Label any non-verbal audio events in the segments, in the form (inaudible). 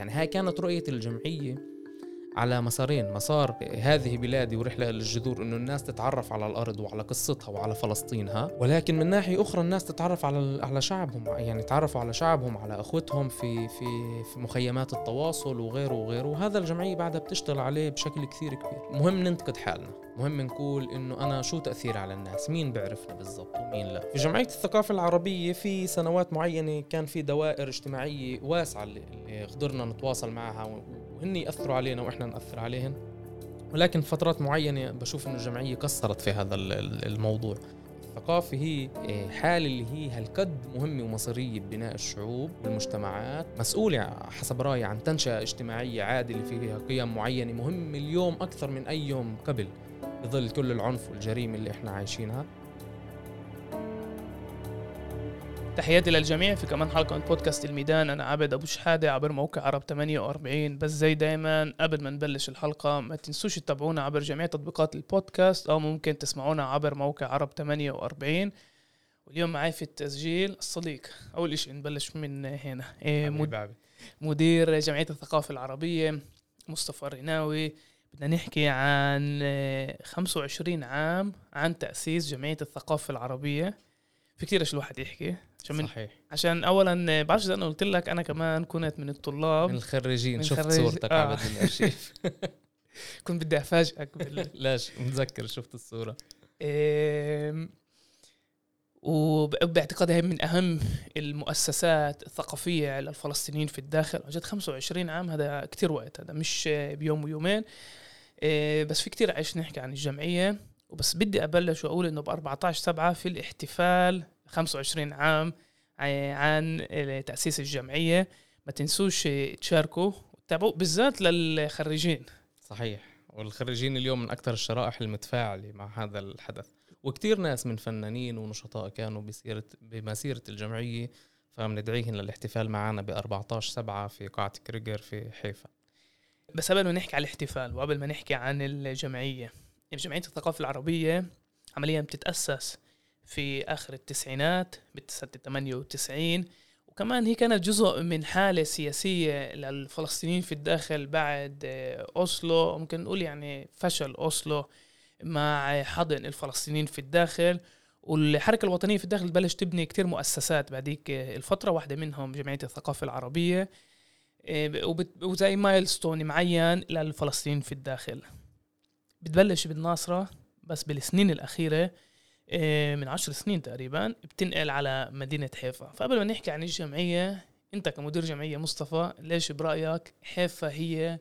يعني هاي كانت رؤية الجمعية. على مسارين. مسار هذه بلادي ورحلة للجذور إنه الناس تتعرف على الأرض وعلى قصتها وعلى فلسطينها. ولكن من ناحية أخرى الناس تتعرف على على شعبهم يعني تعرفوا على شعبهم على أخوتهم في في في مخيمات التواصل وغيره وغيره. وهذا الجمعية بعدها بتشتغل عليه بشكل كثير كبير. مهم ننتقد حالنا. مهم نقول إنه أنا شو تاثيري على الناس؟ مين بيعرفنا بالضبط ومين لا؟ في جمعية الثقافة العربية في سنوات معينة كان في دوائر اجتماعية واسعة اللي قدرنا نتواصل معها وهن يأثروا علينا وإحنا نأثر عليهم ولكن فترات معينة بشوف إنه الجمعية قصرت في هذا الموضوع. الثقافة هي إيه، حالة اللي هي هالقد مهمة ومصيرية ببناء الشعوب والمجتمعات مسؤولة حسب رأيي عن تنشئة اجتماعية عادلة فيها قيم معينة مهمة اليوم أكثر من أي يوم قبل بظل كل العنف والجريمة اللي إحنا عايشينها. تحياتي للجميع في كمان حلقة من بودكاست الميدان. أنا عابد أبو شحادة عبر موقع عرب 48 بس زي دايما قبل ما نبلش الحلقة ما تنسوش تتابعونا عبر جميع تطبيقات البودكاست أو ممكن تسمعونا عبر موقع عرب 48 واليوم معي في التسجيل الصديق أول إشي نبلش من هنا. إيه مد... مدير جمعية الثقافة العربية مصطفى الرناوي. بدنا نحكي عن 25 عام عن تأسيس جمعية الثقافة العربية. في كثير إيش الواحد يحكي. عشان من صحيح. عشان اولا بعرفش إذا أنا قلت لك أنا كمان كنت من الطلاب. من الخريجين. من شفت خريج... صورتك آه. عبد الارشيف (laughs) (laughs) كنت بدي أفاجئك بال... (laughs) ليش متذكر شفت الصورة. إيه... وباعتقادي هي من أهم المؤسسات الثقافية للفلسطينيين في الداخل. جد 25 عام هذا كتير وقت. هذا مش بيوم ويومين. إيه بس في كتير عايش نحكي عن الجمعية. وبس بدي أبلش وأقول إنه ب 14 7 في الاحتفال 25 عام عن تاسيس الجمعيه ما تنسوش تشاركوا وتتابعوا بالذات للخريجين. صحيح. والخريجين اليوم من أكثر الشرائح المتفاعله مع هذا الحدث. وكثير ناس من فنانين ونشطاء كانوا بسيرة بمسيرة الجمعية فبندعيهم للاحتفال معنا ب 14 7 في قاعة كريجر في حيفا. بس قبل ما نحكي على الاحتفال وقبل ما نحكي عن الجمعية جمعية الثقافة العربية عمليا بتتأسس في آخر التسعينات بسنة 98 وكمان هي كانت جزء من حالة سياسية للفلسطينيين في الداخل بعد أوسلو. ممكن نقول يعني فشل أوسلو مع حضن الفلسطينيين في الداخل. والحركة الوطنية في الداخل بلش تبني كتير مؤسسات بعديك الفترة. واحدة منهم جمعية الثقافة العربية. وزي مايلستون معين للفلسطينيين في الداخل. بتبلش بالناصرة بس بالسنين الأخيرة من عشر سنين تقريبا بتنقل على مدينة حيفا. فقبل ما نحكي عن الجمعية أنت كمدير جمعية مصطفى ليش برأيك حيفا هي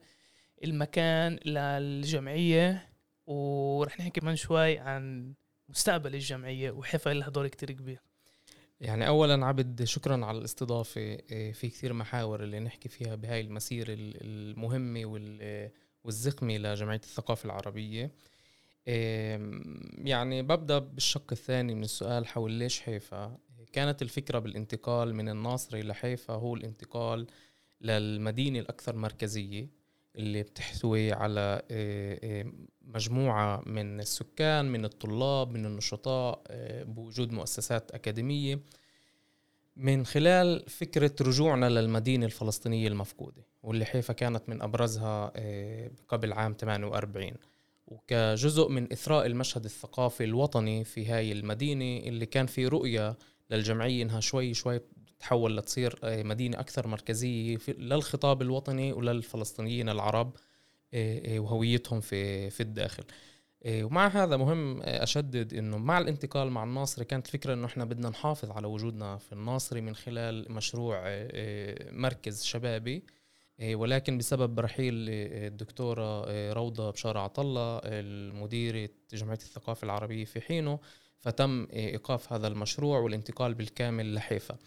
المكان للجمعية؟ ورح نحكي كمان شوي عن مستقبل الجمعية وحيفا لها دور كتير كبير. يعني اولا عبد شكرا على الاستضافة إيه، في كثير محاور اللي نحكي فيها بهاي المسيره المهمة والزخمة لجمعية الثقافة العربية. يعني ببدأ بالشق الثاني من السؤال حول ليش حيفا. كانت الفكرة بالانتقال من الناصري لحيفا هو الانتقال للمدينة الأكثر مركزية اللي بتحتوي على آه، آه، مجموعة من السكان من الطلاب من النشطاء آه، بوجود مؤسسات أكاديمية. من خلال فكرة رجوعنا للمدينة الفلسطينية المفقودة واللي حيفا كانت من أبرزها قبل عام 48 وكجزء من إثراء المشهد الثقافي الوطني في هاي المدينة اللي كان في رؤية للجمعية إنها شوي شوي تحول لتصير آه، مدينة أكثر مركزية للخطاب الوطني وللفلسطينيين العرب آه، آه، وهويتهم في في الداخل. ومع هذا مهم أشدد إنه مع الانتقال مع الناصري كانت الفكرة إنه إحنا بدنا نحافظ على وجودنا في الناصري من خلال مشروع مركز شبابي. ولكن بسبب رحيل الدكتورة روضة بشاره عطلة المديره جمعية الثقافة العربية في حينه فتم إيقاف هذا المشروع والانتقال بالكامل لحيفا.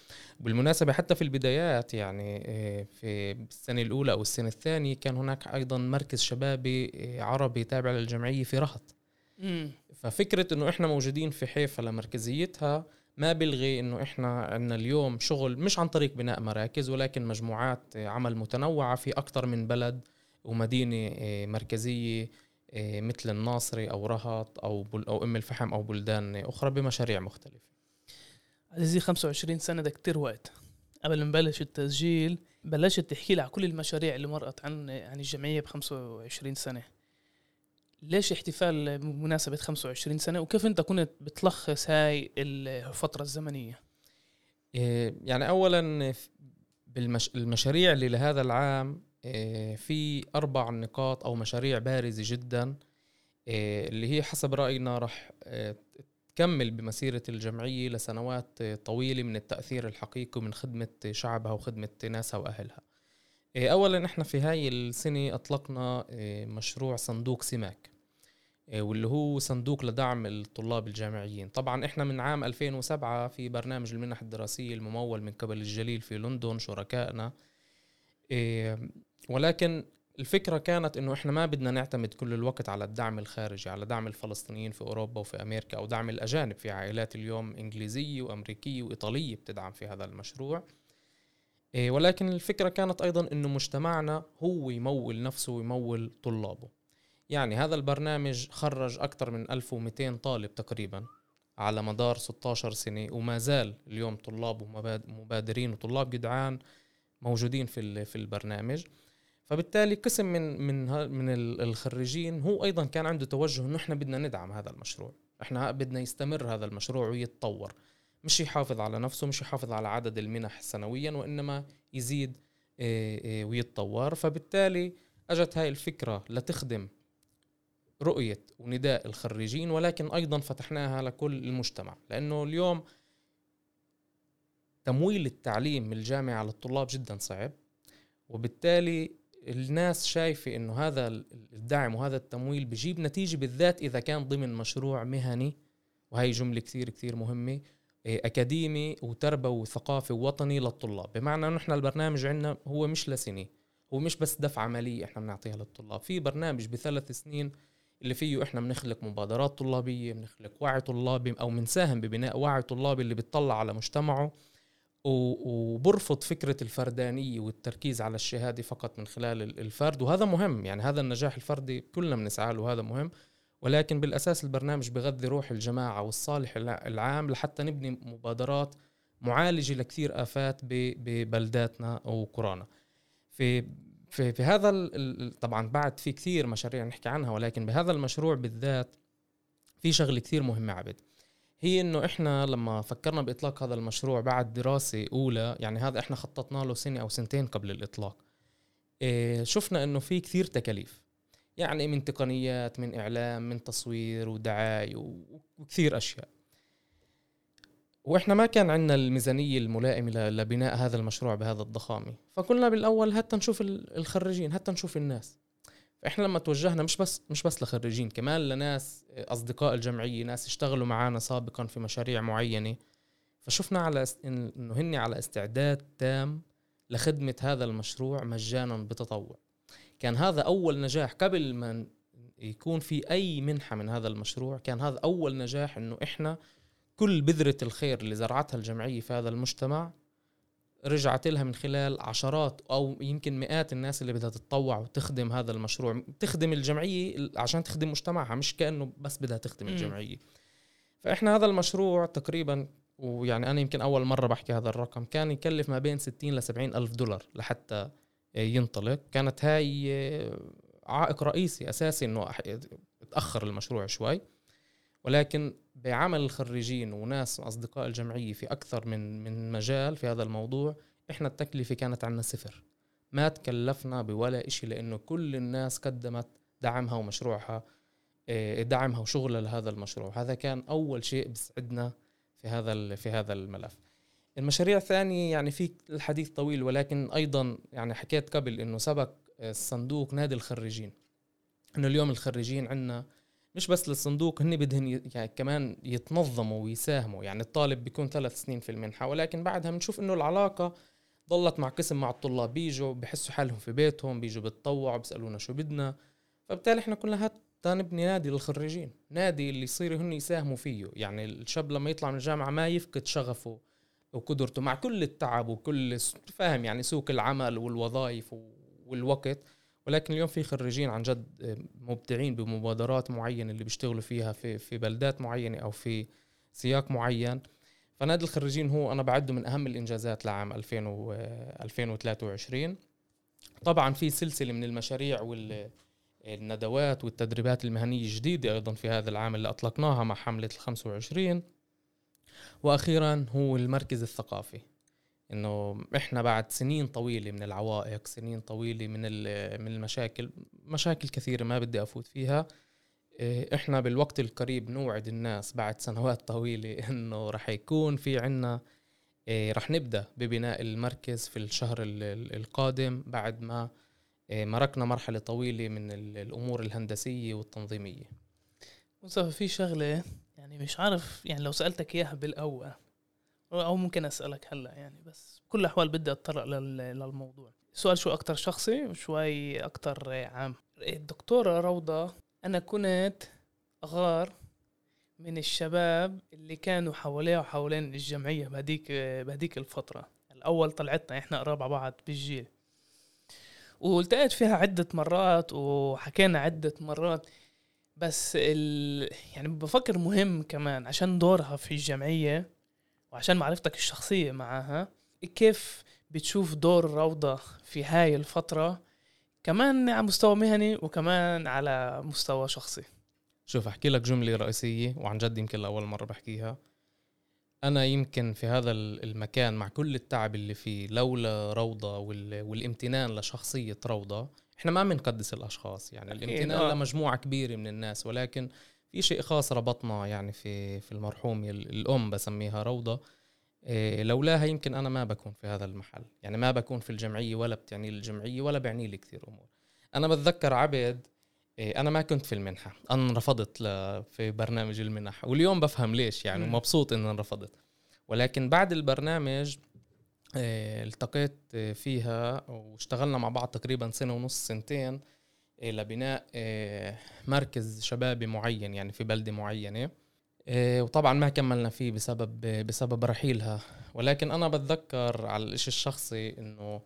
بالمناسبة حتى في البدايات يعني آه، في السنة الأولى أو السنة الثانية كان هناك أيضا مركز شبابي آه، عربي تابع للجمعية في رهط. ففكرة إنه إحنا موجودين في حيفا لمركزيتها ما بلغي إنه إحنا عندنا اليوم شغل مش عن طريق بناء مراكز ولكن مجموعات عمل متنوعة في أكثر من بلد ومدينة آه، مركزية إيه، مثل الناصري أو رهط أو أو أم الفحم أو بلدان أخرى بمشاريع مختلفة. عزيزي 25 سنة ده كتير وقت. قبل ما نبلش التسجيل بلشت تحكي لي على كل المشاريع اللي مرقت عن عن الجمعية ب 25 سنة. ليش احتفال بمناسبة 25 سنة؟ وكيف أنت كنت بتلخص هاي الفترة الزمنية؟ إيه، يعني اولا بالمشاريع اللي لهذا العام إيه، في أربع نقاط أو مشاريع بارزة جدا إيه، اللي هي حسب رأينا راح تكمل بمسيرة الجمعية لسنوات طويلة من التأثير الحقيقي من خدمة شعبها وخدمة ناسها وأهلها. أولا إحنا في هاي السنة أطلقنا مشروع صندوق سماك. واللي هو صندوق لدعم الطلاب الجامعيين. طبعا إحنا من عام 2007 في برنامج المنح الدراسية الممول من قبل الجليل في لندن شركائنا. ولكن الفكرة كانت إنه إحنا ما بدنا نعتمد كل الوقت على الدعم الخارجي على دعم الفلسطينيين في أوروبا وفي أمريكا أو دعم الأجانب. في عائلات اليوم إنجليزية وأمريكية وإيطالية بتدعم في هذا المشروع. إيه، ولكن الفكرة كانت أيضا إنه مجتمعنا هو يمول نفسه ويمول طلابه. يعني هذا البرنامج خرج أكثر من 1200 طالب تقريبا على مدار 16 سنة وما زال اليوم طلاب ومبادرين وطلاب جدعان موجودين في في البرنامج. فبالتالي قسم من من من الخريجين هو أيضا كان عنده توجه إنه إحنا بدنا ندعم هذا المشروع. إحنا بدنا يستمر هذا المشروع ويتطور. مش يحافظ على نفسه مش يحافظ على عدد المنح سنويا وإنما يزيد آه، آه، ويتطور. فبالتالي أجت هاي الفكرة لتخدم رؤية ونداء الخريجين ولكن أيضا فتحناها لكل المجتمع لأنه اليوم تمويل التعليم من الجامعة للطلاب جدا صعب وبالتالي الناس شايفة إنه هذا الدعم وهذا التمويل بجيب نتيجة بالذات إذا كان ضمن مشروع مهني وهي جملة كثير كثير مهمة إيه، أكاديمي وتربوي وثقافي ووطني للطلاب. بمعنى أنه إحنا البرنامج عندنا هو مش لسنة هو مش بس دفعة مالية إحنا بنعطيها للطلاب في برنامج بثلاث سنين اللي فيه إحنا بنخلق مبادرات طلابية بنخلق وعي طلابي أو بنساهم ببناء وعي طلابي اللي بيطلع على مجتمعه. وبرفض فكرة الفردانية والتركيز على الشهادة فقط من خلال الفرد. وهذا مهم يعني هذا النجاح الفردي كلنا بنسعى له وهذا مهم. ولكن بالأساس البرنامج بغذي روح الجماعة والصالح العام لحتى نبني مبادرات معالجة لكثير آفات ببلداتنا وقرانا. في في في هذا طبعا بعد في كثير مشاريع نحكي عنها ولكن بهذا المشروع بالذات في شغلة كثير مهمة عبد. هي إنه إحنا لما فكرنا بإطلاق هذا المشروع بعد دراسة أولى يعني هذا إحنا خططنا له سنة أو سنتين قبل الإطلاق. إيه شفنا إنه في كثير تكاليف. يعني من تقنيات من إعلام من تصوير ودعاية وكثير أشياء. وإحنا ما كان عندنا الميزانية الملائمة لبناء هذا المشروع بهذا الضخامة. فقلنا بالأول حتى نشوف الخريجين حتى نشوف الناس. فإحنا لما توجهنا مش بس مش بس لخريجين كمان لناس أصدقاء الجمعية ناس اشتغلوا معنا سابقا في مشاريع معينة. فشفنا على إنه هن على استعداد تام لخدمة هذا المشروع مجانا بتطوع. كان هذا أول نجاح قبل ما يكون في أي منحة من هذا المشروع كان هذا أول نجاح إنه إحنا كل بذرة الخير اللي زرعتها الجمعية في هذا المجتمع رجعت لها من خلال عشرات أو يمكن مئات الناس اللي بدها تتطوع وتخدم هذا المشروع. تخدم الجمعية عشان تخدم مجتمعها مش كأنه بس بدها تخدم الجمعية. فإحنا هذا المشروع تقريبا ويعني أنا يمكن أول مرة بحكي هذا الرقم كان يكلف ما بين 60 ل 70 ألف دولار لحتى ينطلق. كانت هاي عائق رئيسي أساسي إنه تاخر المشروع شوي. ولكن بعمل الخريجين وناس أصدقاء الجمعية في أكثر من من مجال في هذا الموضوع إحنا التكلفة كانت عنا صفر. ما تكلفنا بولا إشي لأنه كل الناس قدمت دعمها ومشروعها آه، دعمها وشغلها لهذا المشروع. هذا كان أول شيء بيسعدنا في هذا في هذا الملف. المشاريع الثانية يعني في الحديث طويل ولكن أيضا يعني حكيت قبل إنه سبق الصندوق نادي الخريجين. إنه اليوم الخريجين عندنا مش بس للصندوق هن بدهن يعني كمان يتنظموا ويساهموا. يعني الطالب بيكون ثلاث سنين في المنحة ولكن بعدها بنشوف إنه العلاقة ضلت مع قسم مع الطلاب. بيجوا بحسوا حالهم في بيتهم بيجوا بتطوعوا بيسألونا شو بدنا. فبالتالي إحنا قلنا هات نبني نادي للخريجين. نادي اللي يصيروا هن يساهموا فيه. يعني الشاب لما يطلع من الجامعة ما يفقد شغفه وقدرته. مع كل التعب وكل فاهم؟ يعني سوق العمل والوظائف والوقت. ولكن اليوم في خريجين عن جد مبدعين بمبادرات معينة اللي بيشتغلوا فيها في في بلدات معينة أو في سياق معين. فنادي الخريجين هو أنا بعده من أهم الإنجازات لعام 2000 و 2023 طبعا في سلسلة من المشاريع والندوات والتدريبات المهنية الجديدة أيضا في هذا العام اللي أطلقناها مع حملة ال 25 وأخيرا هو المركز الثقافي. إنه إحنا بعد سنين طويلة من العوائق سنين طويلة من من المشاكل مشاكل كثيرة ما بدي أفوت فيها. إيه، إحنا بالوقت القريب نوعد الناس بعد سنوات طويلة (laughs) إنه رح يكون في عنا إيه، رح نبدأ ببناء المركز في الشهر القادم بعد ما إيه، مرقنا مرحلة طويلة من الأمور الهندسية والتنظيمية. مصطفى في شغلة يعني مش عارف يعني لو سألتك إياها بالأول أو ممكن أسألك هلأ يعني بس بكل الأحوال بدي أتطرق للموضوع. السؤال شو أكتر شخصي؟ وشوي أكتر عام. الدكتورة روضة أنا كنت غار من الشباب اللي كانوا حواليه وحوالين الجمعية بهديك بهديك الفترة. الأول طلعتنا إحنا قراب على بعض بالجيل. والتقيت فيها عدة مرات وحكينا عدة مرات بس ال... يعني بفكر مهم كمان عشان دورها في الجمعية وعشان معرفتك الشخصية معها كيف بتشوف دور روضة في هاي الفترة؟ كمان على مستوى مهني وكمان على مستوى شخصي. شوف أحكي لك جملة رئيسية وعن جد يمكن لأول مرة بحكيها. أنا يمكن في هذا المكان مع كل التعب اللي فيه لولا روضة والامتنان لشخصية روضة إحنا ما بنقدس الأشخاص. يعني الامتنان آه. لمجموعة كبيرة من الناس ولكن في شيء خاص ربطنا يعني في في المرحومة الأم بسميها روضة إيه لولاها يمكن أنا ما بكون في هذا المحل. يعني ما بكون في الجمعية ولا بتعني لي الجمعية ولا بعني لي كثير أمور. أنا بتذكر عبد إيه أنا ما كنت في المنحة. أنا انرفضت في برنامج المنح. واليوم بفهم ليش يعني ومبسوط إني انرفضت. ولكن بعد البرنامج إيه التقيت فيها واشتغلنا مع بعض تقريبا سنة ونص سنتين. إيه لبناء إيه مركز شبابي معين يعني في بلدة معينة. إيه، وطبعا ما كملنا فيه بسبب بسبب رحيلها. ولكن أنا بتذكر على الإشي الشخصي إنه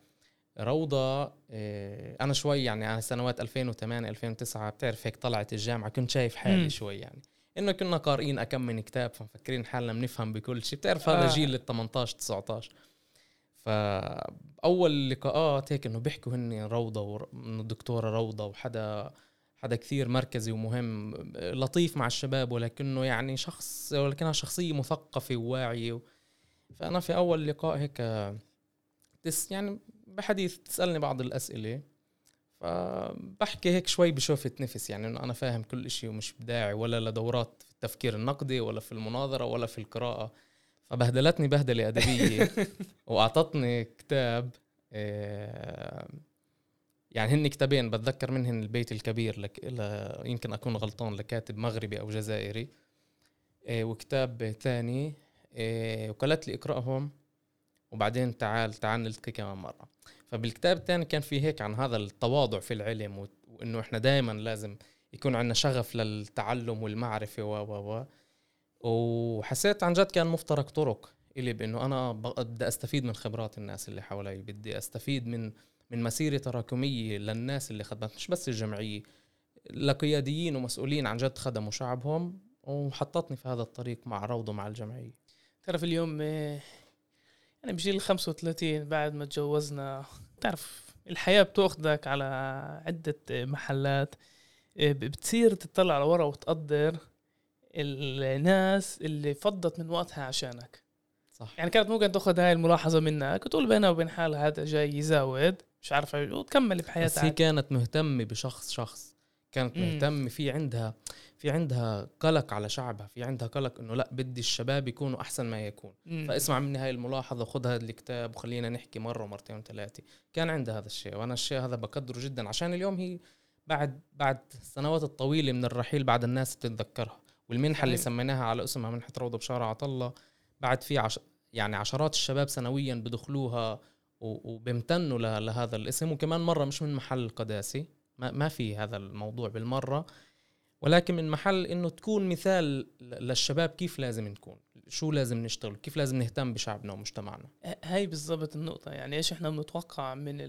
روضة إيه، أنا شوي يعني على سنوات 2008 2009 بتعرف هيك طلعت الجامعة كنت شايف حالي م. شوي يعني. إنه كنا قارئين أكم من كتاب فمفكرين حالنا بنفهم بكل شيء بتعرف هذا آه. جيل ال 18 19 فأول لقاءات هيك إنه بيحكوا هن روضة والدكتوره روضة وحدا حدا كثير مركزي ومهم لطيف مع الشباب ولكنه يعني شخص ولكنها شخصية مثقفة وواعية. فأنا في أول لقاء هيك تس يعني بحديث تسألني بعض الأسئلة. فبحكي هيك شوي بشوفة نفس يعني إنه أنا فاهم كل إشي ومش بداعي ولا لدورات في التفكير النقدي ولا في المناظرة ولا في القراءة. فبهدلتني بهدلة أدبية (laughs) وأعطتني كتاب آه، يعني هن كتابين بتذكر منهن البيت الكبير لك ل... يمكن أكون غلطان لكاتب مغربي أو جزائري إيه وكتاب ثاني إيه وقالت لي اقرأهم وبعدين تعال تعال نلتقي كمان مرة فبالكتاب الثاني كان في هيك عن هذا التواضع في العلم. وإنه إحنا دائما لازم يكون عندنا شغف للتعلم والمعرفة و و و وحسيت عن جد كان مفترق طرق إلي بإنه أنا بدي أستفيد من خبرات الناس اللي حوالي بدي أستفيد من من مسيرة تراكمية للناس اللي خدمت مش بس الجمعية. لقياديين ومسؤولين عن جد خدموا شعبهم وحطتني في هذا الطريق مع روضة مع الجمعية. تعرف اليوم يعني بجيل 35 بعد ما تجوزنا تعرف الحياة بتأخذك على عدة محلات بتصير تطلع على ورا وتقدر. الناس اللي فضت من وقتها عشانك. صح. يعني كانت ممكن تاخذ هاي الملاحظة منك وتقول بينها وبين حالها هذا جاي يزاود مش عارفه وتكمل بحياتها بس هي كانت مهتمة بشخص شخص. كانت مهتمة في عندها في عندها قلق على شعبها في عندها قلق إنه لأ بدي الشباب يكونوا أحسن ما يكون. مم. فاسمع مني هاي الملاحظة وخذ هذا الكتاب وخلينا نحكي مرة ومرتين وثلاثة. كان عندها هذا الشيء وأنا الشيء هذا بقدره جدا عشان اليوم هي بعد بعد السنوات الطويلة من الرحيل بعد الناس بتتذكرها والمنحة اللي سميناها على اسمها منحه روضة بشارع عطلة بعد في عش... يعني عشرات الشباب سنويا بدخلوها وبيمتنوا لهذا الاسم وكمان مرة مش من محل قداسي ما, ما في هذا الموضوع بالمرة ولكن من محل إنه تكون مثال للشباب كيف لازم نكون شو لازم نشتغل كيف لازم نهتم بشعبنا ومجتمعنا. هاي بالضبط النقطة يعني إيش إحنا بنتوقع من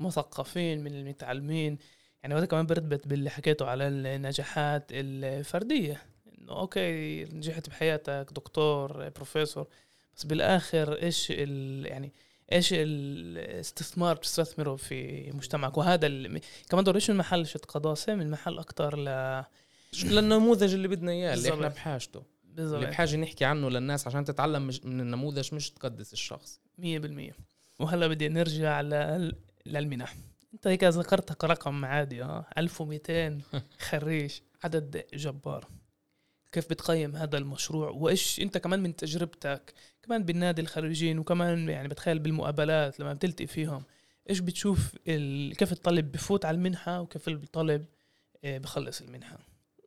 المثقفين من المتعلمين يعني هذا كمان برتبط باللي حكيته على النجاحات الفردية. انه أوكي نجحت بحياتك دكتور بروفيسور بس بالآخر إيش ال يعني إيش الاستثمار بتستثمره في مجتمعك؟ وهذا ال... كمان دور إيش من محل شت قداسه من محل أكثر ل للنموذج اللي بدنا إياه اللي إحنا بالضبط. بحاجته. اللي بالضبط. بحاجة نحكي عنه للناس عشان تتعلم مش- من النموذج مش تقدس الشخص. 100% وهلا بدي نرجع لل... للمنح. أنت هيك ذكرتك رقم عادي آه 1200 خريج عدد جبار. كيف بتقيم هذا المشروع وإيش أنت كمان من تجربتك كمان بالنادي الخريجين وكمان يعني بتخيل بالمقابلات لما بتلتقي فيهم إيش بتشوف ال... كيف الطالب بفوت على المنحة وكيف الطالب آه، بخلص المنحة؟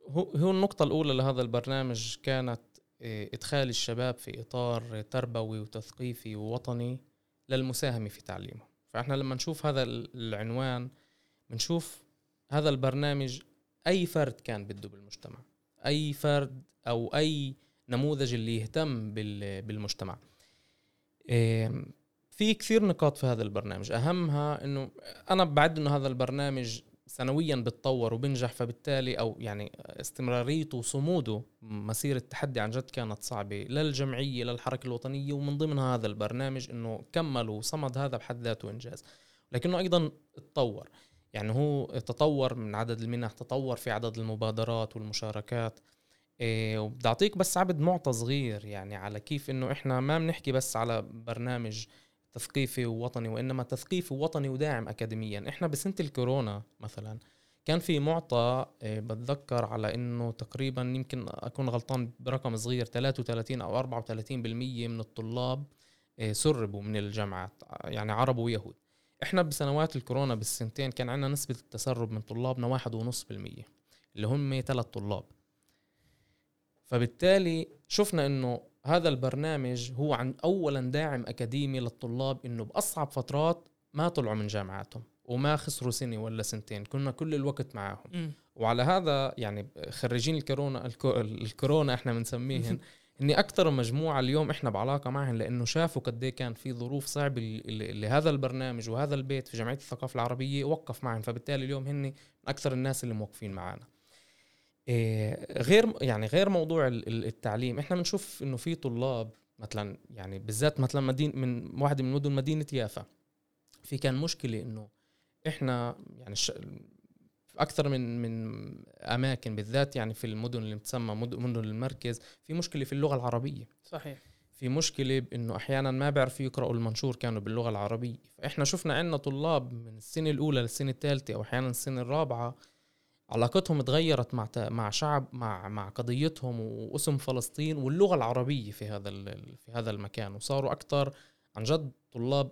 هو هو النقطة الأولى لهذا البرنامج كانت إيه، إدخال الشباب في إطار تربوي وتثقيفي ووطني للمساهمة في تعليمه فإحنا لما نشوف هذا ال- العنوان بنشوف هذا البرنامج أي فرد كان بده بالمجتمع. أي فرد أو أي نموذج اللي يهتم بال- بالمجتمع. إيه، في كثير نقاط في هذا البرنامج. أهمها أنه أنا بعد أنه هذا البرنامج سنويا بتطور وبنجح فبالتالي أو يعني استمراريته وصموده مسيرة تحدي عن جد كانت صعبة للجمعيه للحركه الوطنية ومن ضمنها هذا البرنامج إنه كمل وصمد هذا بحد ذاته إنجاز. لكنه أيضا اتطور. يعني هو تطور من عدد المنح تطور في عدد المبادرات والمشاركات. إيه وبدي أعطيك بس عبد معطى صغير يعني على كيف إنه إحنا ما بنحكي بس على برنامج تثقيفي ووطني وإنما تثقيفي ووطني وداعم اكاديميا. إحنا بسنة الكورونا مثلا كان في معطى آه، بتذكر على إنه تقريبا يمكن أكون غلطان برقم صغير 33 أو 34% من الطلاب آه، سربوا من الجامعات يعني عرب ويهود. إحنا بسنوات الكورونا بالسنتين كان عندنا نسبة التسرب من طلابنا واحد ونص بالمية اللي هم ثلاث طلاب. فبالتالي شفنا إنه هذا البرنامج هو عن اولا داعم أكاديمي للطلاب إنه بأصعب فترات ما طلعوا من جامعاتهم وما خسروا سنة ولا سنتين كنا كل الوقت معاهم. وعلى هذا يعني خريجين الكورونا الكو- الكورونا إحنا بنسميهن (laughs) إني أكثر مجموعة اليوم إحنا بعلاقة معهم لأنه شافوا قد إيه كان في ظروف صعبة اللي هذا البرنامج وهذا البيت في جمعية الثقافة العربية وقف معهم فبالتالي اليوم هن أكثر الناس اللي موقفين معنا إيه، غير يعني غير موضوع ال- ال- التعليم إحنا بنشوف إنه في طلاب مثلا يعني بالذات مثلا مدينه من واحدة من مدن مدينة يافا في كان مشكلة إنه إحنا يعني. في أكثر من من أماكن بالذات يعني في المدن اللي بتسمى مد- مدن المركز في مشكلة في اللغة العربية. صحيح. في مشكلة بإنه أحيانا ما بيعرفوا يقرأوا المنشور كانوا باللغة العربية. فإحنا شفنا عندنا طلاب من السنة الأولى للسنة الثالثة أو أحيانا السنة الرابعة علاقتهم تغيرت مع مع شعب مع مع قضيتهم واسم فلسطين واللغة العربية في هذا ال- في هذا المكان. وصاروا أكثر عن جد طلاب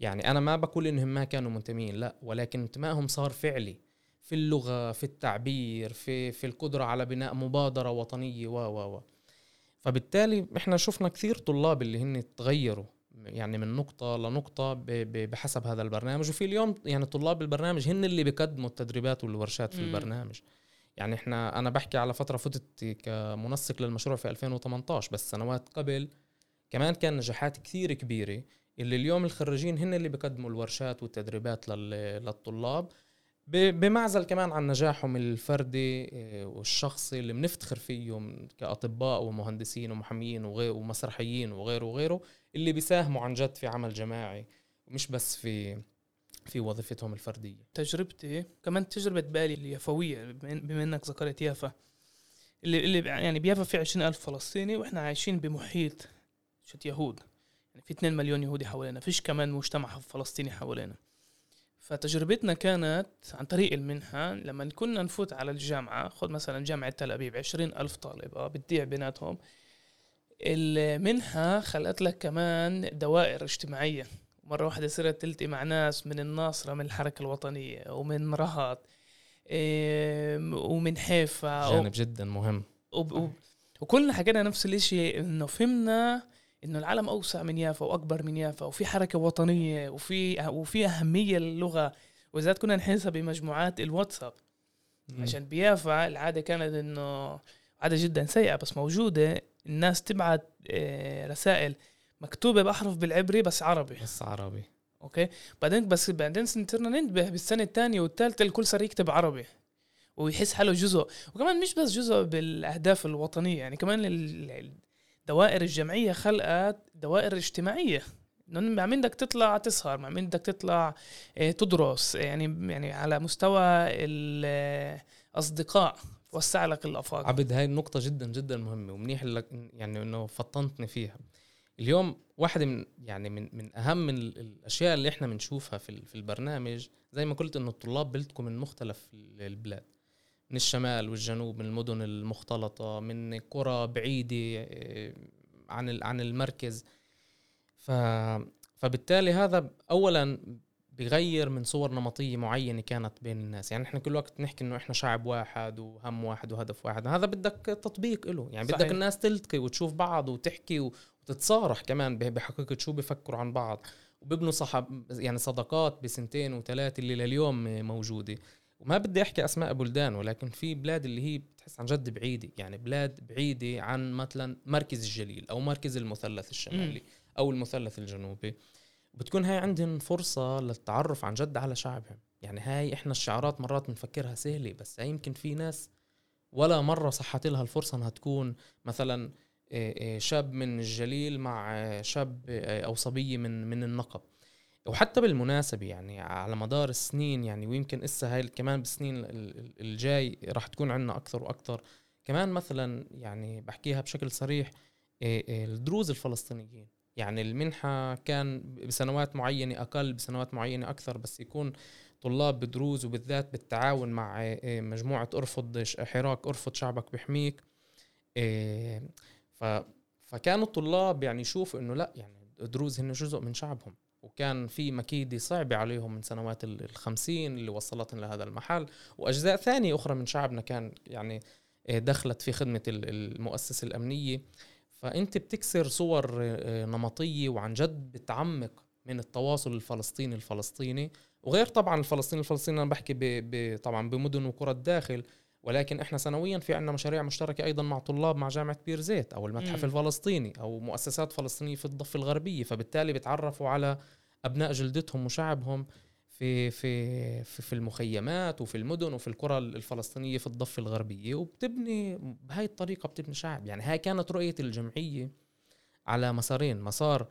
يعني أنا ما بقول إنهم ما كانوا منتمين لا ولكن انتمائهم صار فعلي. في اللغة في التعبير في في القدرة على بناء مبادرة وطنية و و و. فبالتالي إحنا شفنا كثير طلاب اللي هن تغيروا يعني من نقطة لنقطة بحسب هذا البرنامج. وفي اليوم يعني طلاب البرنامج هن اللي بيقدموا التدريبات والورشات في مم. البرنامج. يعني إحنا أنا بحكي على فترة فتت كمنسق للمشروع في 2018 بس سنوات قبل كمان كان نجاحات كثير كبيرة اللي اليوم الخريجين هن اللي بيقدموا الورشات والتدريبات لل- للطلاب بمعزل كمان عن نجاحهم الفردي إيه، والشخصي اللي بنفتخر فيهم كأطباء ومهندسين ومحاميين وغير ومسرحيين وغيره وغيره اللي بيساهموا عن جد في عمل جماعي مش بس في في وظيفتهم الفردية. تجربتي كمان تجربة بالي اليافوية بما إنك ذكرت يافا اللي اللي يعني بيافا في عشرين ألف فلسطيني وإحنا عايشين بمحيط شت يهود يعني في 2 مليون يهودي حوالينا فيش كمان مجتمع فلسطيني حوالينا. فتجربتنا كانت عن طريق المنحة لما كنا نفوت على الجامعة خد مثلا جامعة تل أبيب عشرين ألف طالب آه بتضيع بيناتهم. المنحة خلقت لك كمان دوائر اجتماعية. مرة واحدة صرت تلتقي مع ناس من الناصرة من الحركة الوطنية ومن رهط ومن حيفا جانب جدا مهم. وب... وب... وكلنا حكينا نفس الإشي إنه فهمنا إنه العالم أوسع من يافا وأكبر من يافا وفي حركة وطنية وفي وفي أهمية للغة. وذات كنا نحسها بمجموعات الواتساب. عشان بيافا العادة كانت إنه عادة جدا سيئة بس موجودة. الناس تبعت آه، رسائل مكتوبة بأحرف بالعبري بس عربي. بس عربي. أوكي؟ بعدين بس بعدين صرنا ننتبه بالسنة الثانية والثالثة الكل صار يكتب عربي ويحس حاله جزء. وكمان مش بس جزء بالأهداف الوطنية يعني كمان دوائر الجمعية خلقت دوائر اجتماعية. إنه ما بدك تطلع تسهر ما بدك تطلع آه، تدرس يعني يعني على مستوى الاصدقاء وسع لك الأفاق. عبد هاي النقطة جدا جدا مهمة ومنيح لك يعني إنه فطنتني فيها. اليوم واحدة من يعني من من أهم الأشياء اللي إحنا بنشوفها في في البرنامج زي ما قلت إنه الطلاب بيلتقوا من مختلف البلاد. من الشمال والجنوب من المدن المختلطة من قرى بعيدة آه، عن عن المركز. ف فبالتالي هذا أولا بغير من صور نمطية معينة كانت بين الناس. يعني إحنا كل وقت نحكي إنه إحنا شعب واحد وهم واحد وهدف واحد. هذا بدك تطبيق له يعني صحيح. بدك الناس تلتقي وتشوف بعض وتحكي وتتصارح كمان بحقيقة شو بفكروا عن بعض. وبيبنوا صحاب يعني صداقات بسنتين وثلاثة اللي لليوم موجودة. وما بدي أحكي أسماء بلدان ولكن في بلاد اللي هي بتحس عن جد بعيدة. يعني بلاد بعيدة عن مثلا مركز الجليل أو مركز المثلث الشمالي أو المثلث الجنوبي. بتكون هاي عندهم فرصة للتعرف عن جد على شعبهم. يعني هاي إحنا الشعارات مرات بنفكرها سهلة بس هاي يمكن في ناس ولا مرة صحت لها الفرصة إنها تكون مثلا شاب من الجليل مع شاب أو صبية من من النقب. وحتى بالمناسبة يعني على مدار السنين يعني ويمكن إسا هاي كمان بالسنين الجاي راح تكون عندنا أكثر وأكثر. كمان مثلا يعني بحكيها بشكل صريح الدروز الفلسطينيين. يعني المنحة كان بسنوات معينة أقل بسنوات معينة أكثر بس يكون طلاب بدروز وبالذات بالتعاون مع مجموعة أرفض حراك أرفض شعبك بحميك. ف فكانوا الطلاب يعني يشوفوا إنه لأ يعني دروز هن جزء من شعبهم. وكان في مكيدة صعبة عليهم من سنوات الخمسين اللي وصلتهم لهذا المحل. وأجزاء ثانية أخرى من شعبنا كان يعني آه، دخلت في خدمة المؤسسة الأمنية. فأنت بتكسر صور آه، نمطية وعن جد بتعمق من التواصل الفلسطيني الفلسطيني. وغير طبعا الفلسطيني الفلسطيني أنا بحكي طبعا بمدن وقرى الداخل ولكن إحنا سنويا في عندنا مشاريع مشتركة أيضا مع طلاب مع جامعة بير زيت أو المتحف م. الفلسطيني أو مؤسسات فلسطينية في الضفه الغربية فبالتالي بيتعرفوا على أبناء جلدتهم وشعبهم في في في, في المخيمات وفي المدن وفي القرى الفلسطينية في الضفه الغربية وبتبني بهاي الطريقة بتبني شعب. يعني هاي كانت رؤية الجمعية على مسارين. مسار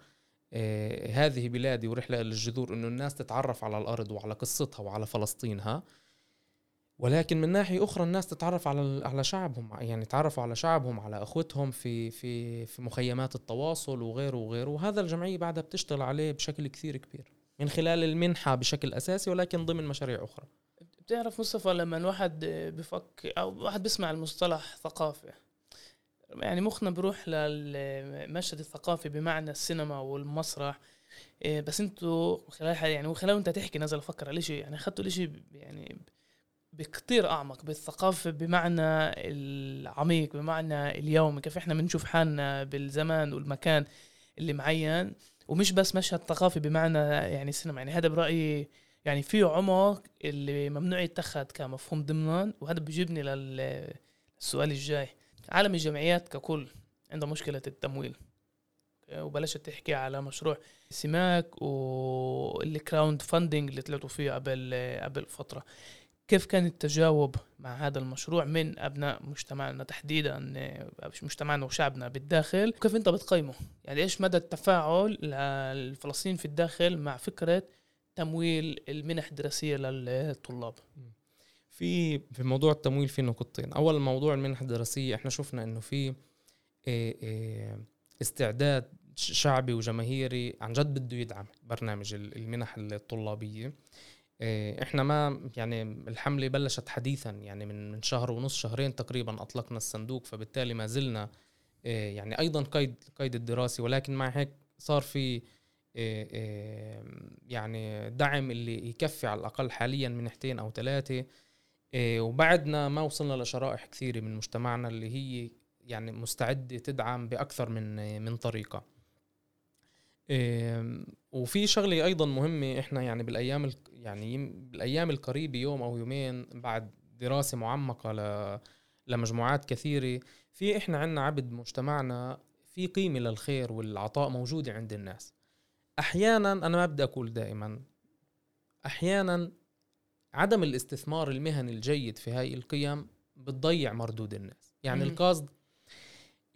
آه هذه بلادي ورحلة للجذور إنه الناس تتعرف على الأرض وعلى قصتها وعلى فلسطينها. ولكن من ناحية أخرى الناس تتعرف على على شعبهم يعني تعرفوا على شعبهم على أخوتهم في في في مخيمات التواصل وغيره وغيره وهذا الجمعية بعدها بتشتغل عليه بشكل كثير كبير من خلال المنحة بشكل أساسي ولكن ضمن مشاريع أخرى. بتعرف مصطفى لما الواحد بفكر أو واحد بيسمع المصطلح ثقافة يعني مخنا بروح للمشهد الثقافي بمعنى السينما والمسرح إيه، بس أنتوا خلال يعني وخلال انت تحكي نزل أفكر على شيء يعني أخذتوا الاشي يعني بكتير أعمق بالثقافة بمعنى العميق بمعنى اليومي كيف إحنا بنشوف حالنا بالزمان والمكان اللي معين. ومش بس مشهد ثقافي بمعنى يعني سينما يعني هذا برأيي يعني فيه عمق اللي ممنوع يتخذ كمفهوم ضمنا. وهذا بيجيبني للسؤال الجاي. عالم الجمعيات ككل عنده مشكلة التمويل. وبلشت تحكي على مشروع سماك وال crowdfunding اللي طلعتوا فيه قبل قبل فترة. كيف كان التجاوب مع هذا المشروع من أبناء مجتمعنا تحديدا مجتمعنا وشعبنا بالداخل؟ وكيف أنت بتقيمه؟ يعني إيش مدى التفاعل للفلسطينيين في الداخل مع فكرة تمويل المنح الدراسية للطلاب؟ في في موضوع التمويل في نقطتين. أول موضوع المنح الدراسية إحنا شفنا إنه في استعداد شعبي وجماهيري عن جد بده يدعم برنامج المنح الطلابية. إحنا ما يعني الحمله بلشت حديثا يعني من من شهر ونص شهرين تقريبا أطلقنا الصندوق فبالتالي ما زلنا إيه، يعني أيضا قيد قيد الدراسي. ولكن مع هيك صار في إيه، يعني دعم اللي يكفي على الأقل حاليا منحتين أو ثلاثة وبعدنا ما وصلنا لشرائح كثيرة من مجتمعنا اللي هي يعني مستعدة تدعم بأكثر من من طريقة. وفي شغلة أيضا مهمة إحنا يعني بالأيام يعني بالأيام القريبة يوم أو يومين بعد دراسة معمقة ل لمجموعات كثيرة في إحنا عندنا عبد مجتمعنا في قيمة للخير والعطاء موجودة عند الناس. أحيانا أنا ما بدي أقول دائما أحيانا عدم الاستثمار المهني الجيد في هاي القيم بتضيع مردود الناس. يعني القصد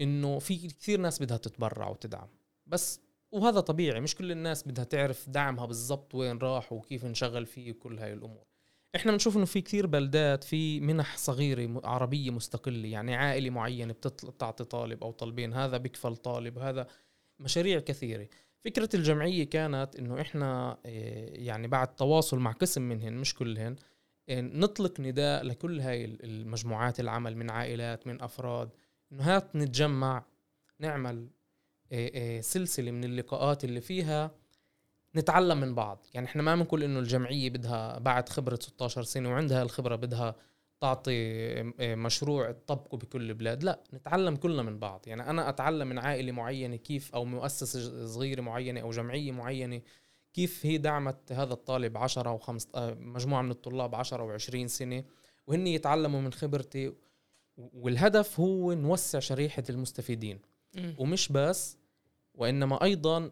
إنه في كثير ناس بدها تتبرع وتدعم بس وهذا طبيعي مش كل الناس بدها تعرف دعمها بالضبط وين راح وكيف نشغل فيه وكل هاي الأمور. إحنا بنشوف إنه في كثير بلدات في منح صغيرة عربية مستقلة يعني عائلة معينة بتعطي طالب أو طالبين هذا بكفل طالب هذا مشاريع كثيرة. فكرة الجمعية كانت إنه إحنا آه، يعني بعد تواصل مع قسم منهن مش كلهن آه، نطلق نداء لكل هاي المجموعات العمل من عائلات من أفراد إنه هات نتجمع نعمل سلسلة من اللقاءات اللي فيها نتعلم من بعض. يعني إحنا ما بنقول إنه الجمعية بدها بعد خبرة 16 سنة وعندها الخبرة بدها تعطي آه، مشروع تطبقه بكل البلاد لا نتعلم كلنا من بعض. يعني أنا أتعلم من عائلة معينة كيف أو مؤسسة صغيرة معينة أو جمعية معينة كيف هي دعمت هذا الطالب 10 أو 5 آه، مجموعة من الطلاب 10 و20 سنة وهن يتعلموا من خبرتي. والهدف هو نوسع شريحة المستفيدين. ومش بس وإنما أيضا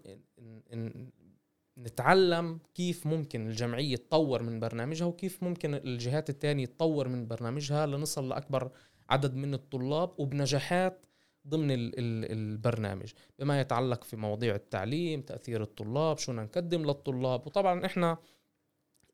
نتعلم كيف ممكن الجمعية تطور من برنامجها وكيف ممكن الجهات الثانية تطور من برنامجها لنصل لأكبر عدد من الطلاب وبنجاحات ضمن البرنامج. بما يتعلق في مواضيع التعليم تأثير الطلاب شو نقدم للطلاب. وطبعا إحنا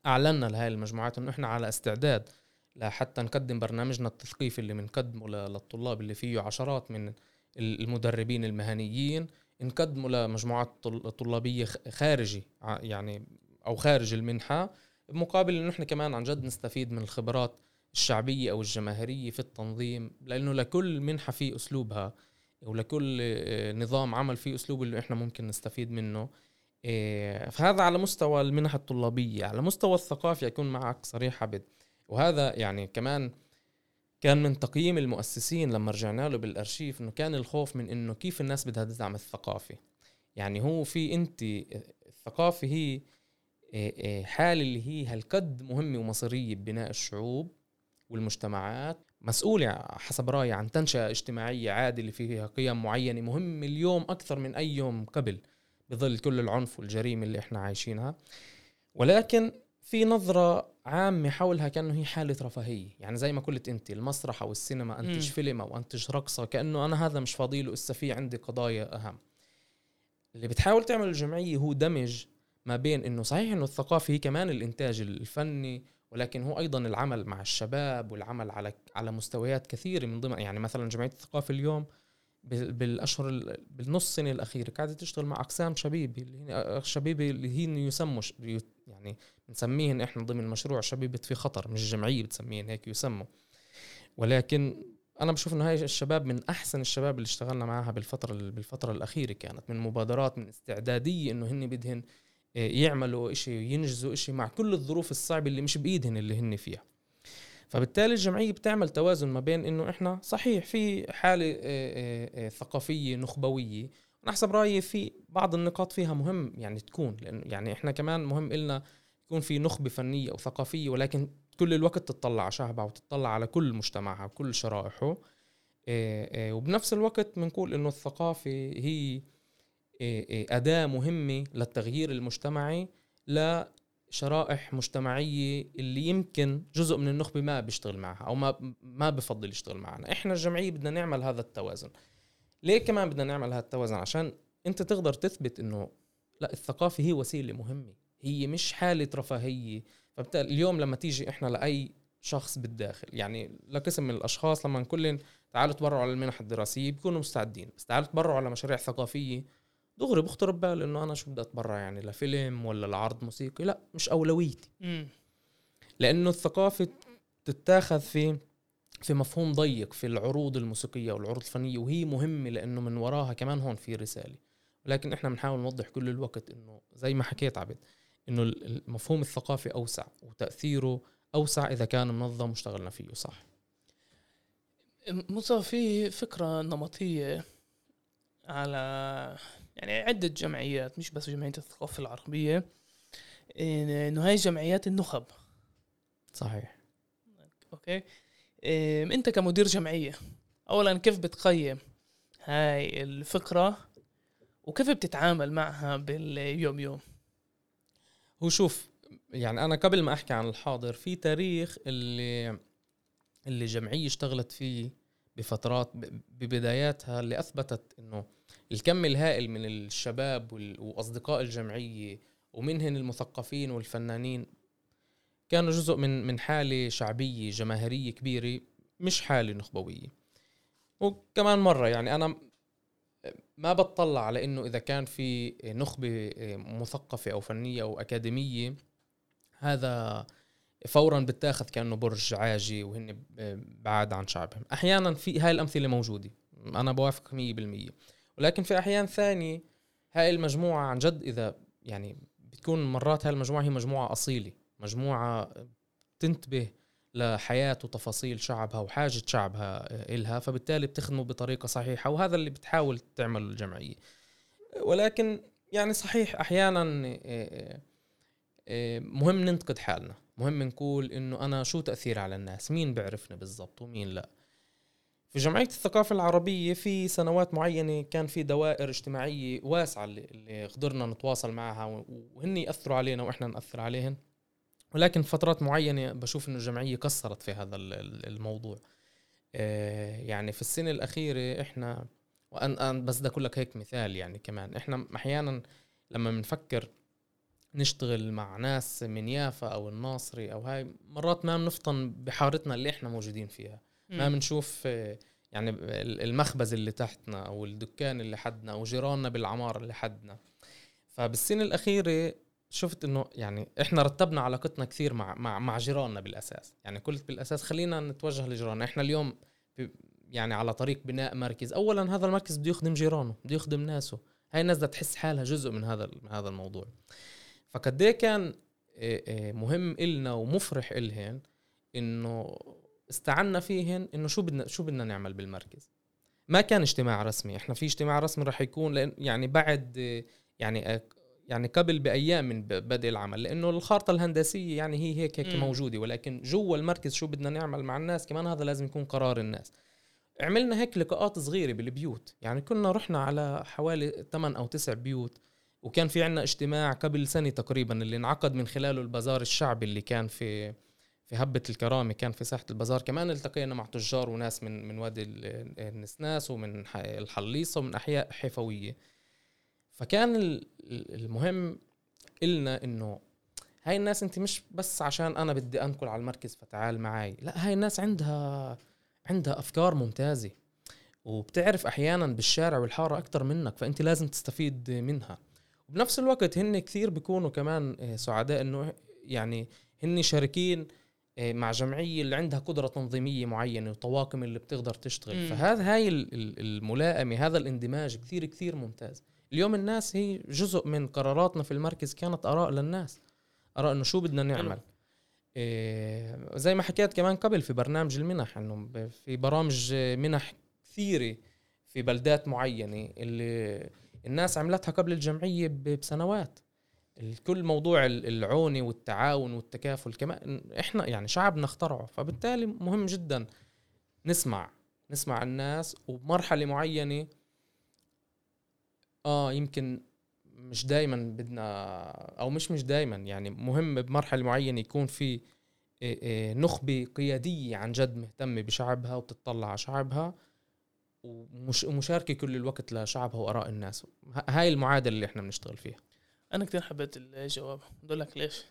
أعلنا لهذه المجموعات أنه إحنا على استعداد لحتى نقدم برنامجنا التثقيفي اللي بنقدمه للطلاب اللي فيه عشرات من المدربين المهنيين نقدمه لمجموعات طلابية خارجي يعني أو خارج المنحة بمقابل إنه إحنا كمان عن جد نستفيد من الخبرات الشعبية أو الجماهيرية في التنظيم لأنه لكل منحة في أسلوبها ولكل آه، نظام عمل في أسلوب اللي إحنا ممكن نستفيد منه. آه، فهذا على مستوى المنح الطلابية على مستوى الثقافي اكون معك صريح عبد وهذا يعني كمان كان من تقييم المؤسسين لما رجعنا له بالأرشيف إنه كان الخوف من إنه كيف الناس بدها تدعم الثقافة. يعني هو في أنت الثقافة هي حالة اللي هي هالقد مهمة ومصيرية ببناء الشعوب والمجتمعات مسؤولة حسب رأيي عن تنشئة اجتماعية عادلة فيها قيم معينة مهم اليوم أكثر من أي يوم قبل بظل كل العنف والجريمة اللي إحنا عايشينها. ولكن في نظرة عامة حولها كأنه هي حالة رفاهية يعني زي ما قلت أنت المسرح أو السينما أنتج م. فيلم أو أنتج رقصة كأنه أنا هذا مش فضيل إسا في عندي قضايا أهم اللي بتحاول تعمل الجمعية هو دمج ما بين إنه صحيح إنه الثقافة هي كمان الإنتاج الفني ولكن هو أيضا العمل مع الشباب والعمل على على مستويات كثيرة من ضمن يعني مثلا جمعية الثقافة اليوم بالأشهر بالنص سنة الأخيرة قاعدة تشتغل مع أقسام شبيبة اللي هي شبيبة اللي هي يسموا يعني بنسميهن إحنا ضمن مشروع شبيبه في خطر مش جمعية بتسميهن هيك يسموا. ولكن أنا بشوف إنه هاي الشباب من أحسن الشباب اللي اشتغلنا معها بالفترة بالفترة الأخيرة كانت من مبادرات من استعدادية إنه هن بدهن آه، يعملوا إشي ينجزوا إشي مع كل الظروف الصعبة اللي مش بإيدهن اللي هن فيها. فبالتالي الجمعية بتعمل توازن ما بين إنه إحنا صحيح في حالة آه، آه، ثقافية نخبوية أنا حسب رأيي في بعض النقاط فيها مهم يعني تكون لأنه يعني إحنا كمان مهم إلنا يكون في نخبة فنية أو ثقافية ولكن كل الوقت تطلع على شعبها وتطلع على كل مجتمعها وكل شرائحه. وبنفس الوقت بنقول إنه الثقافة هي إيه، أداة مهمة للتغيير المجتمعي لشرائح مجتمعية اللي يمكن جزء من النخبة ما بيشتغل معها أو ما ما بفضل يشتغل معنا. إحنا الجمعية بدنا نعمل هذا التوازن. ليه كمان بدنا نعمل هذا التوازن عشان أنت تقدر تثبت إنه لا الثقافة هي وسيلة مهمة. هي مش حالة رفاهية. فبالتالي اليوم لما تيجي إحنا لأي شخص بالداخل يعني لقسم من الأشخاص لما نقول تعالوا تبرعوا على المنح الدراسية بيكونوا مستعدين. بس تعالوا تبرعوا على مشاريع ثقافية. دغري بخطر ببال إنه أنا شو بدي أتبرع؟ يعني لفيلم ولا لعرض موسيقي؟ لا مش أولويتي. لأنه الثقافة تتاخذ في في مفهوم ضيق في العروض الموسيقية والعروض الفنية وهي مهمة لأنه من وراها كمان هون في رسالة. ولكن إحنا بنحاول نوضح كل الوقت إنه زي ما حكيت عبد إنه المفهوم الثقافي أوسع وتأثيره أوسع إذا كان منظم واشتغلنا فيه صح؟ مصطفى في فكرة نمطية على يعني عدة جمعيات مش بس جمعية الثقافة العربية إنه هاي جمعيات النخب. صحيح. أوكي؟ أنت كمدير جمعية اولا كيف بتقيم هاي الفكرة؟ وكيف بتتعامل معها باليوم يوم؟ هو شوف يعني أنا قبل ما أحكي عن الحاضر في تاريخ اللي اللي جمعية اشتغلت فيه بفترات ببداياتها اللي أثبتت إنه الكم الهائل من الشباب وأصدقاء الجمعية ومنهن المثقفين والفنانين كانوا جزء من من حالة شعبية جماهيرية كبيرة مش حالة نخبوية. وكمان مرة يعني أنا ما بتطلع على إنه إذا كان في نخبة مثقفة أو فنية أو أكاديمية هذا فورا بتاخذ كأنه برج عاجي وهن بعاد عن شعبهم. أحيانا في هاي الأمثلة موجودة. أنا بوافق 100% ولكن في أحيان ثانية هاي المجموعة عن جد إذا يعني بتكون مرات هاي المجموعة هي مجموعة أصيلة. مجموعة تنتبه لحياة وتفاصيل شعبها وحاجة شعبها إلها فبالتالي بتخدمه بطريقة صحيحة وهذا اللي بتحاول تعمله الجمعية. ولكن يعني صحيح أحيانا آه، آه، مهم ننتقد حالنا. مهم نقول إنه أنا شو تأثير على الناس؟ مين بيعرفني بالضبط ومين لا؟ في جمعية الثقافة العربية في سنوات معينة كان في دوائر اجتماعية واسعة اللي قدرنا نتواصل معها وهن يأثروا علينا وإحنا نأثر عليهن. ولكن فترات معينة بشوف إنه الجمعية قصرت في هذا الموضوع. آه، يعني في السنة الأخيرة إحنا وأنا بس بدي أقول لك هيك مثال يعني كمان. إحنا أحيانا لما بنفكر نشتغل مع ناس من يافا أو الناصري أو هاي مرات ما بنفطن بحارتنا اللي إحنا موجودين فيها. ما بنشوف آه، يعني المخبز اللي تحتنا أو الدكان اللي حدنا أو جيراننا بالعمارة اللي حدنا. فبالسنة الأخيرة شفت إنه يعني إحنا رتبنا علاقتنا كثير مع مع مع جيراننا بالأساس. يعني قلت بالأساس خلينا نتوجه لجيراننا. إحنا اليوم يعني على طريق بناء مركز. اولا هذا المركز بده يخدم جيرانه بده يخدم ناسه. هاي الناس بدها تحس حالها جزء من هذا من هذا الموضوع. فقد كان مهم إلنا ومفرح إلهن إنه استعنا فيهن إنه شو بدنا شو بدنا نعمل بالمركز. ما كان اجتماع رسمي. إحنا في اجتماع رسمي راح يكون لأن يعني بعد يعني يعني قبل بأيام من بدء العمل لأنه الخارطة الهندسية يعني هي هيك هيك موجودة ولكن جوا المركز شو بدنا نعمل مع الناس كمان هذا لازم يكون قرار الناس. عملنا هيك لقاءات صغيرة بالبيوت يعني كنا رحنا على حوالي 8 أو 9 بيوت وكان في عنا اجتماع قبل سنة تقريبا اللي انعقد من خلاله البازار الشعبي اللي كان في في هبة الكرامة كان في ساحة البازار. كمان التقينا مع تجار وناس من من وادي النسناس ومن الحليصة ومن أحياء حيفوية. فكان المهم إلنا إنه هاي الناس أنت مش بس عشان أنا بدي أنقل على المركز فتعال معي لا هاي الناس عندها عندها أفكار ممتازة. وبتعرف أحيانا بالشارع والحارة أكثر منك فأنت لازم تستفيد منها. وبنفس الوقت هن كثير بيكونوا كمان سعداء إنه يعني هن شاركين آه، مع جمعية اللي عندها قدرة تنظيمية معينة وطواقم اللي بتقدر تشتغل. فهذا هاي الملائمة هذا الاندماج كثير كثير ممتاز. اليوم الناس هي جزء من قراراتنا في المركز كانت آراء للناس آراء إنه شو بدنا نعمل. إيه زي ما حكيت كمان قبل في برنامج المنح إنه في برامج منح كثيرة في بلدات معينة اللي الناس عملتها قبل الجمعية بسنوات. كل موضوع العونة والتعاون والتكافل كمان إحنا يعني شعبنا اخترعه فبالتالي مهم جدا نسمع نسمع الناس وبمرحلة معينة آه يمكن مش دايما بدنا أو مش مش دايما يعني مهم بمرحلة معينة يكون في نخبة قيادية عن جد مهتمة بشعبها وبتطلع على شعبها ومشاركة كل الوقت لشعبها وآراء الناس. هاي المعادلة اللي إحنا بنشتغل فيها. أنا كثير حبيت الجواب. بقول لك ليش؟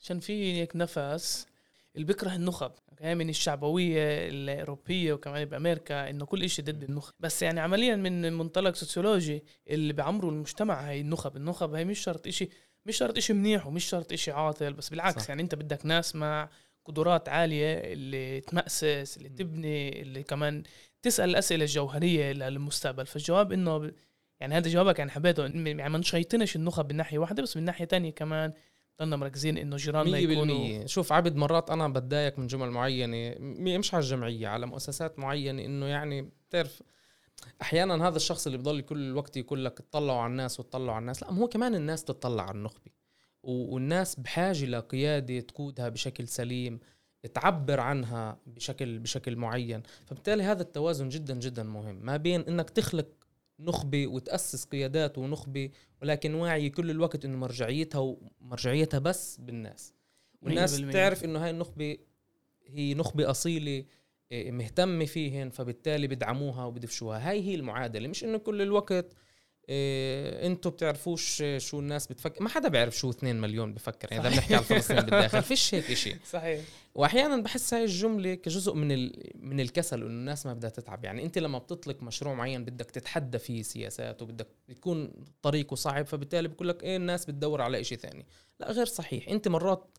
عشان في هيك نفس اللي بيكره النخب. يعني من الشعبوية الأوروبية وكمان بأمريكا إنه كل إشي ضد النخب. بس يعني عمليا من منطلق سوسيولوجي اللي بعمروا المجتمع هاي النخب. النخب هاي مش شرط إشي مش شرط إشي منيح ومش شرط إشي عاطل. بس بالعكس صح. يعني أنت بدك ناس مع قدرات عالية اللي تمأسس اللي تبني اللي كمان تسأل الأسئلة الجوهرية للمستقبل. فالجواب إنه يعني هذا جوابك يعني حبيته. يعني ما نشيطنش النخب من ناحية واحدة بس من ناحية تانية كمان ضلنا مركزين إنه جيراننا يكونوا شوف عبد مرات أنا بتضايق من جمل معينة. مش على الجمعية على مؤسسات معينة إنه يعني بتعرف أحيانا هذا الشخص اللي بضل كل الوقت يقول لك اطلعوا على الناس وتطلعوا على الناس. لا هو كمان الناس تطلع على النخبة. والناس بحاجة لقياده تقودها بشكل سليم تعبر عنها بشكل بشكل معين. فبالتالي هذا التوازن جدا جدا مهم. ما بين إنك تخلق نخبة وتأسس قيادات ونخبة ولكن واعي كل الوقت إنه مرجعيتها ومرجعيتها بس بالناس. والناس تعرف إنه هاي النخبة هي نخبة أصيلة إيه، مهتمة فيهن فبالتالي بدعموها وبدفشوها. هاي هي المعادلة. مش إنه كل الوقت إيه أنتم بتعرفوش شو الناس بتفكر ما حدا بيعرف شو 2 مليون بفكر يعني إذا بنحكي عن فلسطين (laughs) بالداخل فيش هيك شيء صحيح. واحيانا بحس هاي الجملة كجزء من ال... من الكسل إنه الناس ما بدها تتعب. يعني أنت لما بتطلق مشروع معين بدك تتحدى فيه سياسات وبدك يكون طريقه صعب فبالتالي بقول لك إيه الناس بتدور على شيء ثاني. لا غير صحيح. أنت مرات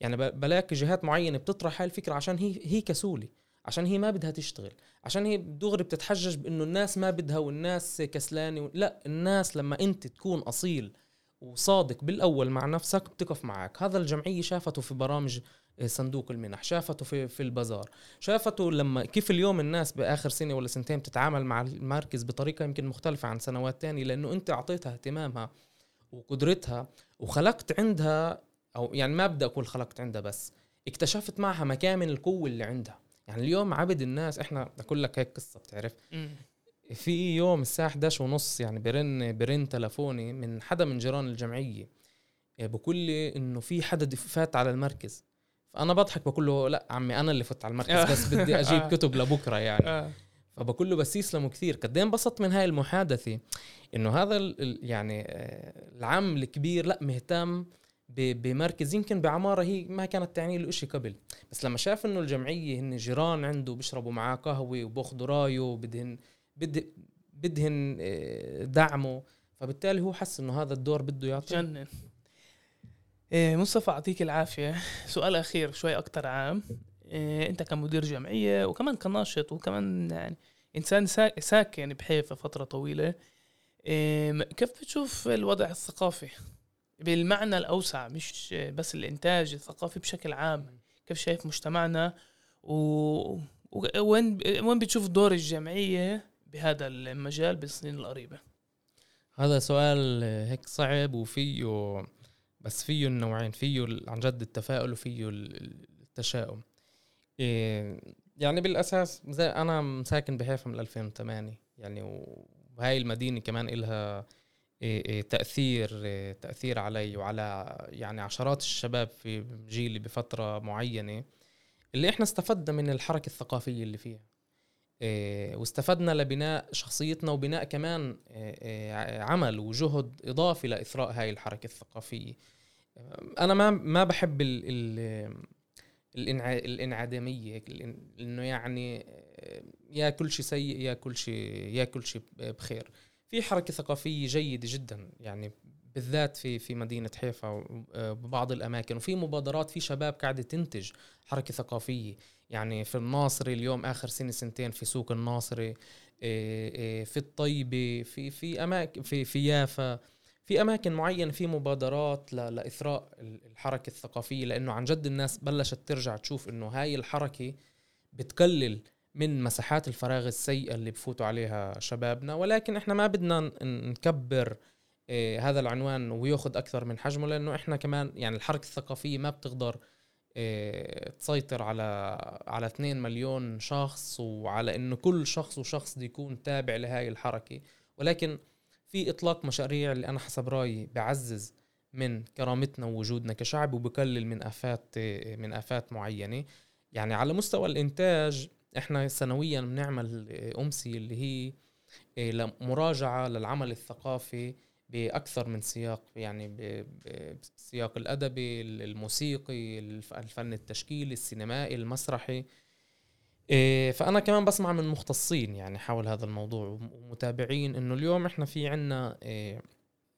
يعني بلاقي جهات معينة بتطرح هاي الفكرة عشان هي هي كسولة. عشان هي ما بدها تشتغل. عشان هي دغري بتتحجج بإنه الناس ما بدها والناس كسلانة و... لا الناس لما أنت تكون أصيل وصادق بالأول مع نفسك بتقف معك. هذا الجمعية شافته في برامج آه، صندوق المنح شافته في في البازار شافته لما كيف اليوم الناس بآخر سنة ولا سنتين بتتعامل مع المركز بطريقة يمكن مختلفة عن سنوات تانية لأنه أنت أعطيتها اهتمامها وقدرتها وخلقت عندها أو يعني ما بدي أقول خلقت عندها بس اكتشفت معها مكامن القوة اللي عندها. يعني اليوم عبد الناس إحنا أقول لك هيك قصة بتعرف؟ في يوم الساعة 11 ونص يعني برن برن تلفوني من حدا من جيران الجمعية آه، بقول لي إنه في حدا فات على المركز. فأنا بضحك بقول له لأ عمي أنا اللي فت على المركز بس (laughs) بدي أجيب آه. كتب لبكرة يعني. آه. فبقول له بس يسلموا كثير. قد إيه انبسطت من هاي المحادثة؟ إنه هذا يعني العم الكبير لأ مهتم بمركز يمكن بعمارة هي ما كانت تعني له شيء قبل. بس لما شاف إنه الجمعية هن جيران عنده بيشربوا معاه قهوة وبأخذوا رايه وبدهن بد بدهن آه، دعمه. فبالتالي هو حس إنه هذا الدور بده يعطي جنن. إيه مصطفى يعطيك العافية. سؤال أخير شوي أكثر عام. إيه أنت كمدير جمعية وكمان كناشط وكمان يعني إنسان ساكن بحيفا فترة طويلة. إيه كيف بتشوف الوضع الثقافي؟ بالمعنى الأوسع مش بس الإنتاج الثقافي بشكل عام كيف شايف مجتمعنا؟ و... وين وين بتشوف دور الجمعية بهذا المجال بالسنين القريبة؟ هذا سؤال هيك صعب وفيه بس فيه النوعين فيه عن جد التفاؤل وفيه التشاؤم. إيه، يعني بالأساس زي أنا ساكن بحيفا من 2008 يعني وهاي المدينة كمان إلها تأثير إيه، تأثير علي وعلى يعني عشرات الشباب في جيلي بفترة معينة اللي إحنا استفدنا من الحركة الثقافية اللي فيها. واستفدنا لبناء شخصيتنا وبناء كمان عمل وجهد إضافي لإثراء هاي الحركة الثقافية. أنا ما ما بحب ال ال الإنعدامية إنه يعني يا كل شيء سيء يا كل شيء يا كل شيء بخير. في حركة ثقافية جيدة جدا يعني بالذات في في مدينة حيفا وبعض الأماكن. وفي مبادرات في شباب قاعدة تنتج حركة ثقافية. يعني في الناصري اليوم آخر سنة سنتين في سوق الناصري في الطيبة في في اماكن في في يافا. في أماكن معينة في مبادرات لإثراء الحركة الثقافية. لأنه عن جد الناس بلشت ترجع تشوف إنه هاي الحركة بتقلل من مساحات الفراغ السيئة اللي بفوتوا عليها شبابنا ولكن إحنا ما بدنا نكبر آه، هذا العنوان ويأخذ أكثر من حجمه لأنه إحنا كمان يعني الحركة الثقافية ما بتقدر آه، تسيطر على على 2 مليون شخص وعلى إنه كل شخص وشخص بده يكون تابع لهاي الحركة. ولكن في إطلاق مشاريع اللي أنا حسب رأيي بعزز من كرامتنا ووجودنا كشعب وبقلل من آفات آه، من آفات معينة. يعني على مستوى الإنتاج إحنا سنويا بنعمل امسيه اللي هي إيه، مراجعه للعمل الثقافي بأكثر من سياق يعني بالسياق الادبي الموسيقي الفن التشكيلي السينمائي المسرحي إيه، فأنا كمان بسمع من مختصين يعني حول هذا الموضوع ومتابعين إنه اليوم إحنا في عنا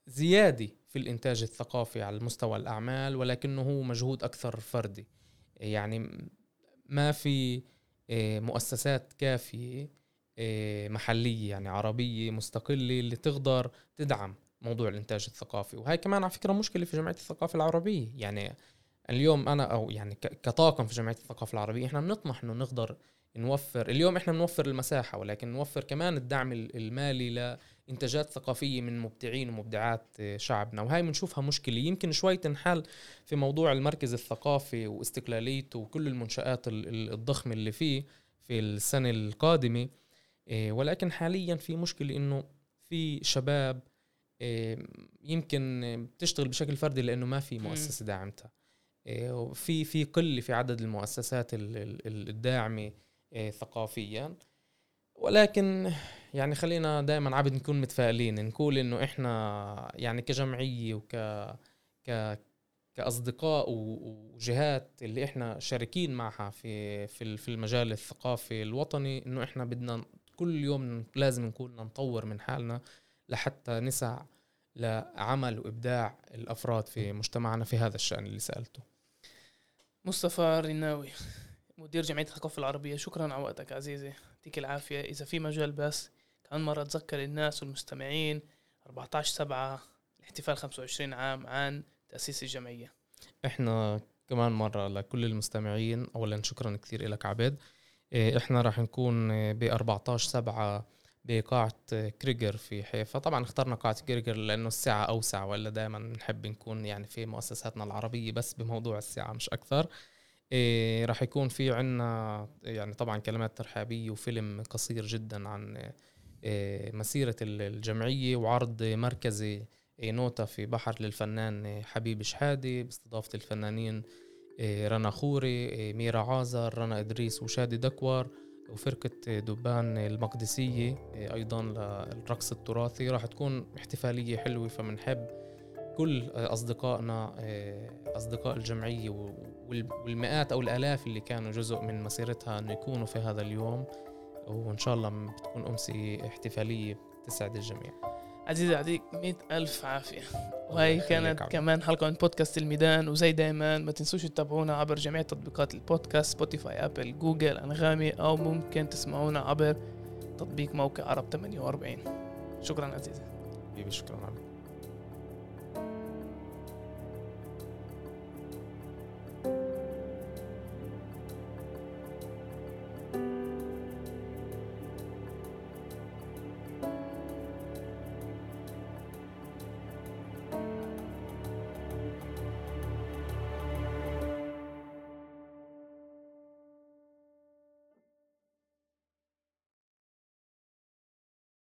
زيادة في الإنتاج الثقافي على مستوى الأعمال ولكنه هو مجهود أكثر فردي. يعني ما في آه، مؤسسات كافية آه، محلية يعني عربية مستقلة اللي تقدر تدعم موضوع الإنتاج الثقافي. وهي كمان على فكرة مشكلة في جمعية الثقافة العربية. يعني اليوم أنا أو يعني كطاقم في جمعية الثقافة العربية إحنا بنطمح إنه نقدر نوفر اليوم إحنا بنوفر المساحة ولكن نوفر كمان الدعم المالي لانتاجات ثقافية من مبدعين ومبدعات شعبنا. وهي بنشوفها مشكلة. يمكن شوي تنحل في موضوع المركز الثقافي واستقلاليته وكل المنشآت الضخمة اللي فيه في السنة القادمة. إيه، ولكن حاليا في مشكلة إنه في شباب إيه، يمكن بتشتغل بشكل فردي لأنه ما في مؤسسة داعمتها. في في قلة في عدد المؤسسات الداعمة آه، ثقافيا. ولكن يعني خلينا دائما عبد نكون متفائلين. نقول إنه إحنا يعني كجمعية وك ك كأصدقاء وجهات اللي إحنا شاركين معها في في في المجال الثقافي الوطني إنه إحنا بدنا كل يوم لازم نكون نطور من حالنا لحتى نسع لعمل وإبداع الأفراد في مجتمعنا في هذا الشأن اللي سألته. مصطفى رناوي مدير جمعية الثقافة العربية. شكرا على وقتك عزيزي. يعطيك العافية. إذا في مجال بس كمان مرة أتذكر الناس والمستمعين 14 7 الاحتفال 25 عام عن تأسيس الجمعية. إحنا كمان مرة لكل المستمعين أولا شكرا كثير لك عبد إيه، إحنا راح نكون ب 14 7 بقاعة كريجر في حيفا. طبعا اخترنا قاعة كريجر لأنه السعة أوسع ولا دائما نحب نكون يعني في مؤسساتنا العربية بس بموضوع السعة مش أكثر. إيه راح يكون في عنا يعني طبعا كلمات ترحابية وفيلم قصير جدا عن مسيرة الجمعية وعرض مركزي نوتة في بحر للفنان حبيب شحادة باستضافة الفنانين إيه رنا خوري إيه ميرا عازر رنا إدريس وشادي دكوار وفرقة دبان المقدسية أيضا للرقص التراثي. راح تكون احتفالية حلوة فمنحب كل أصدقائنا أصدقاء الجمعية والمئات أو الآلاف اللي كانوا جزء من مسيرتها أنه يكونوا في هذا اليوم. وإن شاء الله بتكون أمسية احتفالية تسعد الجميع. عزيزي يعطيك مئة ألف عافية. وهي كانت كمان حلقة من بودكاست الميدان. وزي دايما ما تنسوش تتابعونا عبر جميع تطبيقات البودكاست سبوتيفاي أبل جوجل أنغامي أو ممكن تسمعونا عبر تطبيق موقع عرب 48 شكرا عزيزي. شكرا عبد